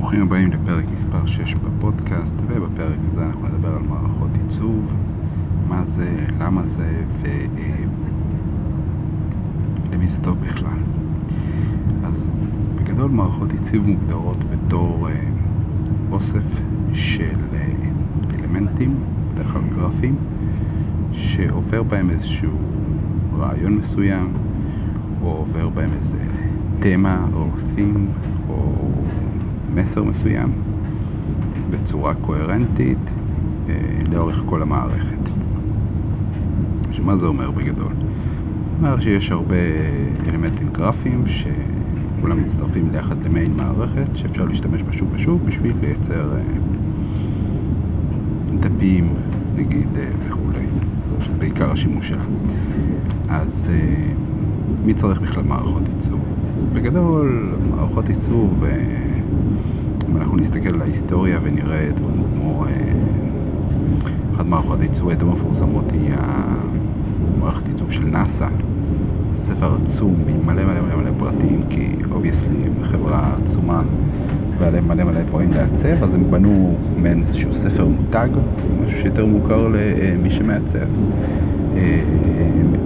ברוכים הבאים לפרק מספר 6 בפודקאסט, ובפרק הזה אנחנו נדבר על מערכות עיצוב, מה זה, למה זה ולמי זה טוב בכלל. אז בגדול מערכות עיצוב מוגדרות בתור אה, אוסף של אה, אלמנטים, בדרך כלל גרפיים, שעובר בהם איזשהו רעיון מסוים, או עובר בהם איזה תמה או או מסר מסוים בצורה קוהרנטית אה, לאורך כל המערכת. מה זה אומר בגדול? זה אומר שיש הרבה אלמנטים גרפיים שכולם מצטרפים ליחד למיין מערכת שאפשר להשתמש בה שוב ושוב בשביל לייצר אה, דפים נגיד אה, וכולי, בעיקר השימוש שלה. אז מי צריך בכלל מערכות עיצוב? בגדול, מערכות עיצוב אם אנחנו נסתכל על ההיסטוריה ונראה דברים כמו אה, אחת מערכות העיצוב היותר מפורסמות היא המערכת עיצוב של נאסא. ספר עצום עם מלא מלא מלא מלא פרטים כי obviously הם חברה עצומה להם מלא מלא דברים לעצב אז הם בנו מעין איזשהו ספר מותג משהו שיותר מוכר למי שמעצב. אה,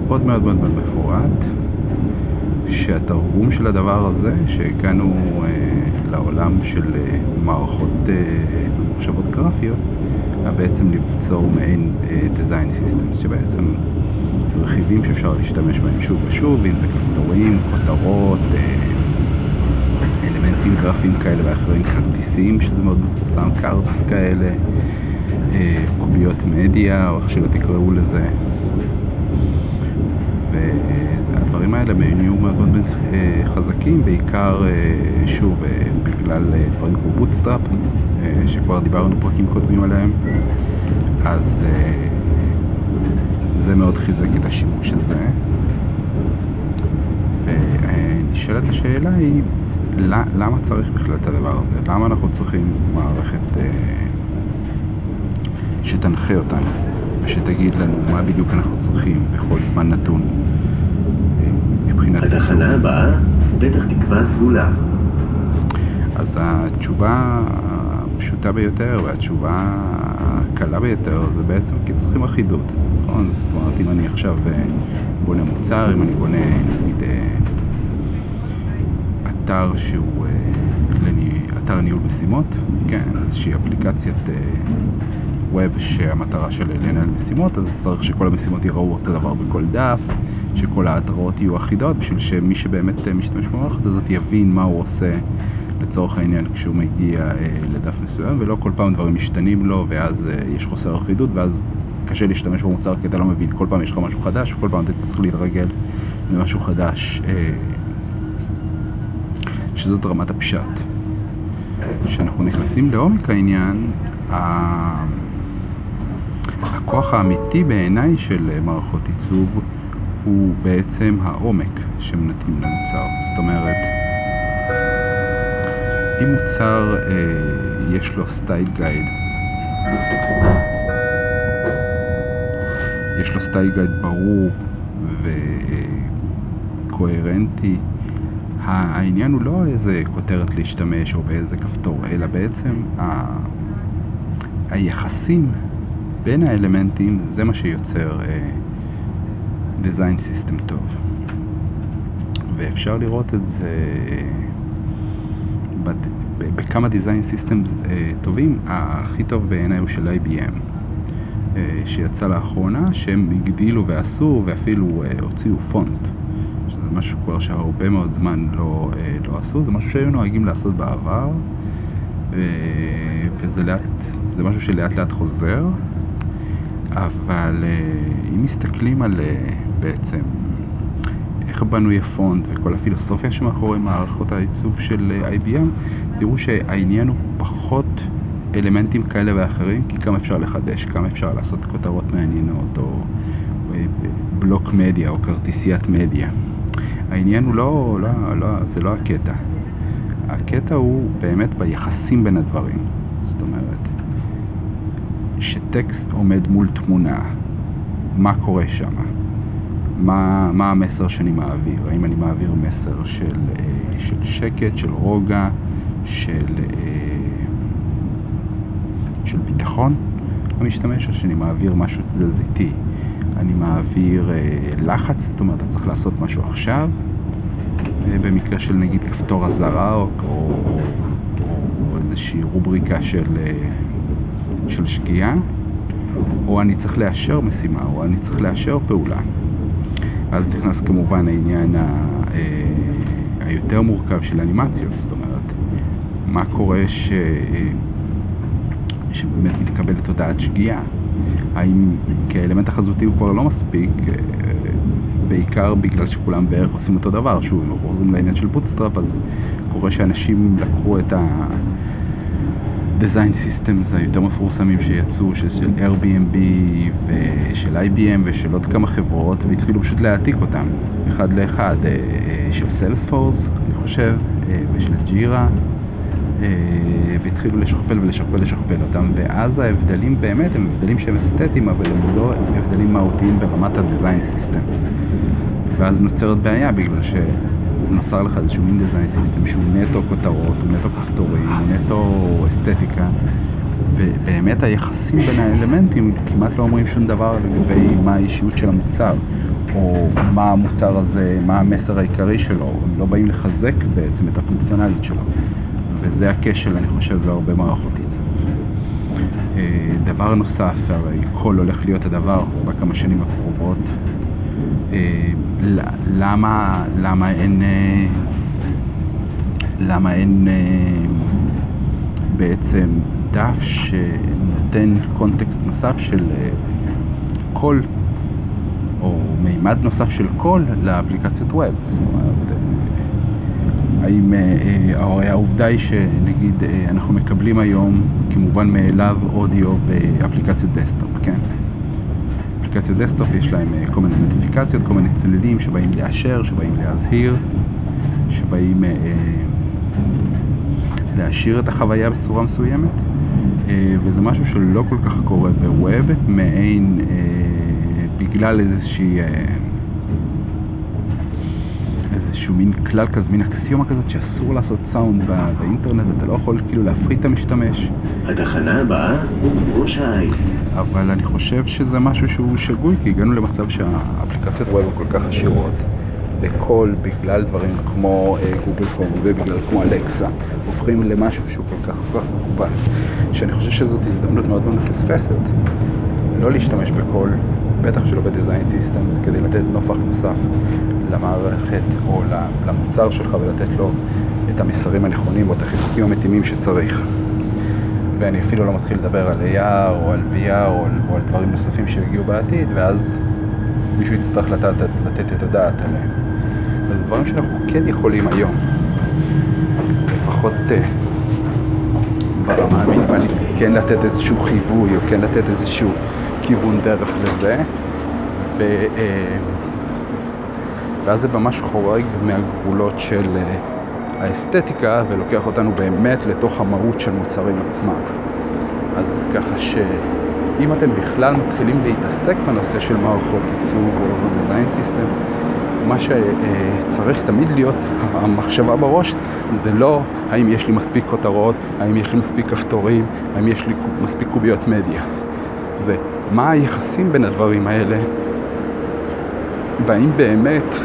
מאוד מאוד מאוד מאוד מפורט שהתרגום של הדבר הזה, שהגענו אה, לעולם של אה, מערכות אה, ממוחשבות גרפיות, היה בעצם ליצור מעין אה, design systems, שבעצם רכיבים שאפשר להשתמש בהם שוב ושוב, אם זה כפתורים, כותרות, אה, אלמנטים גרפיים כאלה ואחרים, כרטיסים, שזה מאוד מפורסם, קארטס כאלה, אה, קוביות מדיה, או איך שלא תקראו לזה. האלה נהיו מאוד מאוד אה, חזקים, בעיקר, אה, שוב, אה, בגלל דברים כמו Bootstrap, שכבר דיברנו פרקים קודמים עליהם, אז זה מאוד חיזק את השימוש הזה. ונשאלת השאלה היא, למה צריך בכלל את הדבר הזה? למה אנחנו צריכים מערכת שתנחה אותנו? ושתגיד לנו מה בדיוק אנחנו צריכים בכל זמן נתון. התחנה הבאה, פתח תקווה סגולה. אז התשובה הפשוטה ביותר והתשובה הקלה ביותר זה בעצם כי צריכים אחידות, נכון? זאת אומרת, אם אני עכשיו אה, בונה מוצר, אם אני בונה נגיד אה, אתר שהוא אה, אתר ניהול משימות, כן, איזושהי אפליקציית ווב שהמטרה שלה לנהל משימות, אז צריך שכל המשימות יראו אותו דבר בכל דף, שכל ההתראות יהיו אחידות, בשביל שמי שבאמת אה, משתמש במערכת הזאת יבין מה הוא עושה לצורך העניין כשהוא מגיע אה, לדף מסוים, ולא כל פעם דברים משתנים לו, ואז אה, יש חוסר אחידות, ואז קשה להשתמש במוצר כי אתה לא מבין, כל פעם יש לך משהו חדש, וכל פעם אתה צריך להתרגל למשהו חדש, אה, שזאת רמת הפשט. כשאנחנו נכנסים לעומק העניין, הכוח האמיתי בעיניי של אה, מערכות עיצוב הוא בעצם העומק שמנתנים למוצר. זאת אומרת, אם מוצר אה, יש לו סטייל גייד, יש לו סטייל גייד ברור וקוהרנטי, העניין הוא לא איזה כותרת להשתמש או באיזה כפתור, אלא בעצם ה... היחסים בין האלמנטים זה מה שיוצר uh, design system טוב. ואפשר לראות את זה בכמה design systems uh, טובים. הכי טוב בעיניי הוא של IBM, אה, שיצא לאחרונה, שהם הגדילו ועשו ואפילו uh, הוציאו פונט. שזה משהו כבר שהרבה מאוד זמן לא, uh, לא עשו, זה משהו שהיו נוהגים לעשות בעבר, וזה לאט, זה משהו שלאט לאט חוזר. אבל אה, אם מסתכלים על אה, בעצם איך בנוי הפונט וכל הפילוסופיה שמאחורי מערכות העיצוב של אה, IBM, תראו שהעניין הוא פחות אלמנטים כאלה ואחרים, כי כמה אפשר לחדש, כמה אפשר לעשות כותרות מעניינות, או בלוק מדיה, או כרטיסיית מדיה. העניין הוא לא, לא, לא, זה לא הקטע. הקטע הוא באמת ביחסים בין הדברים. זאת אומרת, שטקסט עומד מול תמונה, מה קורה שם? מה, מה המסר שאני מעביר? האם אני מעביר מסר של, אה, של שקט, של רוגע, של, של ביטחון המשתמש, או שאני מעביר משהו תזזיתי. אני מעביר לחץ, זאת אומרת, אתה צריך לעשות משהו עכשיו, במקרה של נגיד כפתור אזהרה או, או, או איזושהי רובריקה של, של שגיאה, או אני צריך לאשר משימה, או אני צריך לאשר פעולה. אז נכנס כמובן העניין ה, אה, היותר מורכב של אנימציות, זאת אומרת, מה קורה ש... שבאמת מתקבלת הודעת שגיאה. האם האלמנט החזותי הוא כבר לא מספיק, אה, בעיקר בגלל שכולם בערך עושים אותו דבר. שוב, אם אנחנו חוזרים לעניין של Bootstrap, אז קורה שאנשים לקחו את ה... design systems היותר מפורסמים שיצאו, של Airbnb ושל IBM ושל עוד כמה חברות, והתחילו פשוט להעתיק אותם, אחד לאחד, אה, אה, של Salesforce, אני חושב, אה, ושל ג'ירה, והתחילו לשכפל ולשכפל לשכפל אותם, ואז ההבדלים באמת הם הבדלים שהם אסתטיים, אבל הם לא הבדלים מהותיים ברמת ה-design system. ואז נוצרת בעיה בגלל ש... נוצר לך איזשהו מין דיזיין סיסטם שהוא נטו כותרות, הוא נטו כפתורים, הוא נטו אסתטיקה ובאמת היחסים בין האלמנטים כמעט לא אומרים שום דבר לגבי מה האישיות של המוצר או מה המוצר הזה, מה המסר העיקרי שלו, הם לא באים לחזק בעצם את הפונקציונליות שלו וזה הכשל אני חושב בהרבה מערכות עיצוב. אה, דבר נוסף, הרי כל הולך להיות הדבר בכמה שנים הקרובות למה, למה אין, אה, למה אין אה, בעצם דף שנותן קונטקסט נוסף של קול, או מימד נוסף של קול לאפליקציות web. זאת אומרת, האם, הרי העובדה היא שנגיד אנחנו מקבלים היום כמובן מאליו אודיו באפליקציות desktop, כן? אפליקציות desktop יש להם אה, כל מיני נוטיפיקציות, כל מיני צלילים שבאים לאשר, שבאים להזהיר, שבאים אה, אה, להשאיר את החוויה בצורה מסוימת, אה, וזה משהו שלא כל כך קורה בווב, מעין אה, בגלל איזושהי... אה, איזשהו מין כלל כזה, מין אקסיומה כזאת שאסור לעשות סאונד באינטרנט, אתה לא יכול כאילו להפריד את המשתמש. התחנה הבאה, ראש העין. אבל אני חושב שזה משהו שהוא שגוי, כי הגענו למצב שהאפליקציות ווב כל כך עשירות, וכל בגלל דברים כמו גוגל קום ובגלל כמו אלקסה, הופכים למשהו שהוא כל כך כל כך מקובל, שאני חושב שזאת הזדמנות מאוד מאוד מפספסת. לא להשתמש בכל, בטח שלא בדיזיין סיסטמס, כדי לתת נופח נוסף למערכת או למוצר שלך ולתת לו את המסרים הנכונים או את החיזוקים המתאימים שצריך. ואני אפילו לא מתחיל לדבר על AR או על VR או על, או על דברים נוספים שיגיעו בעתיד, ואז מישהו יצטרך לתת, לתת את הדעת עליהם. וזה דברים שאנחנו כן יכולים היום, לפחות uh, ברמה המינימלית, כן לתת איזשהו חיווי או כן לתת איזשהו כיוון דרך לזה. ו... ואז זה ממש חורג מהגבולות של אה, האסתטיקה ולוקח אותנו באמת לתוך המהות של מוצרים עצמם. אז ככה שאם אתם בכלל מתחילים להתעסק בנושא של מערכות ייצור או design systems, מה שצריך תמיד להיות המחשבה בראש זה לא האם יש לי מספיק כותרות, האם יש לי מספיק כפתורים, האם יש לי מספיק קוביות מדיה. זה מה היחסים בין הדברים האלה והאם באמת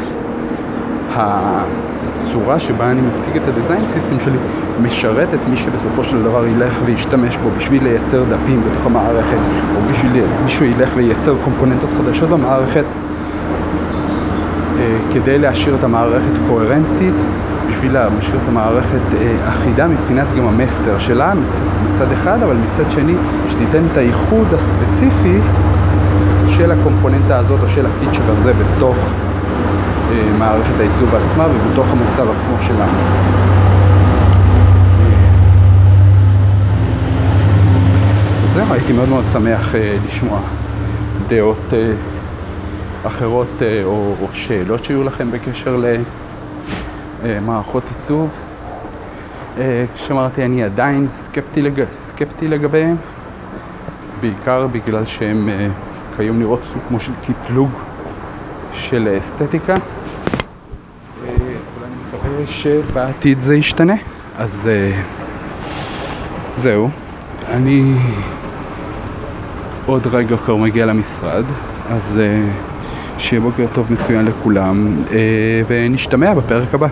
הצורה שבה אני מציג את הדיזיין סיסטם שלי משרת את מי שבסופו של דבר ילך וישתמש בו בשביל לייצר דפים בתוך המערכת או בשביל מישהו ילך וייצר קומפוננטות חדשות במערכת אה, כדי להשאיר את המערכת קוהרנטית בשביל להשאיר את המערכת אה, אחידה מבחינת גם המסר שלה מצד, מצד אחד אבל מצד שני שתיתן את הייחוד הספציפי של הקומפוננטה הזאת או של הפיצ'ר הזה בתוך מערכת העיצוב עצמה ובתוך המוצר עצמו שלנו. זהו, הייתי מאוד מאוד שמח אה, לשמוע דעות אה, אחרות אה, או, או שאלות שיהיו לכם בקשר למערכות עיצוב. כשאמרתי, אני עדיין סקפטי, לג... סקפטי לגביהם, בעיקר בגלל שהם כיום נראות סוג כמו של קטלוג של אסתטיקה. שבעתיד זה ישתנה. אז אה, זהו, אני עוד רגע כבר מגיע למשרד, אז אה, שיהיה בוקר טוב מצוין לכולם, אה, ונשתמע בפרק הבא.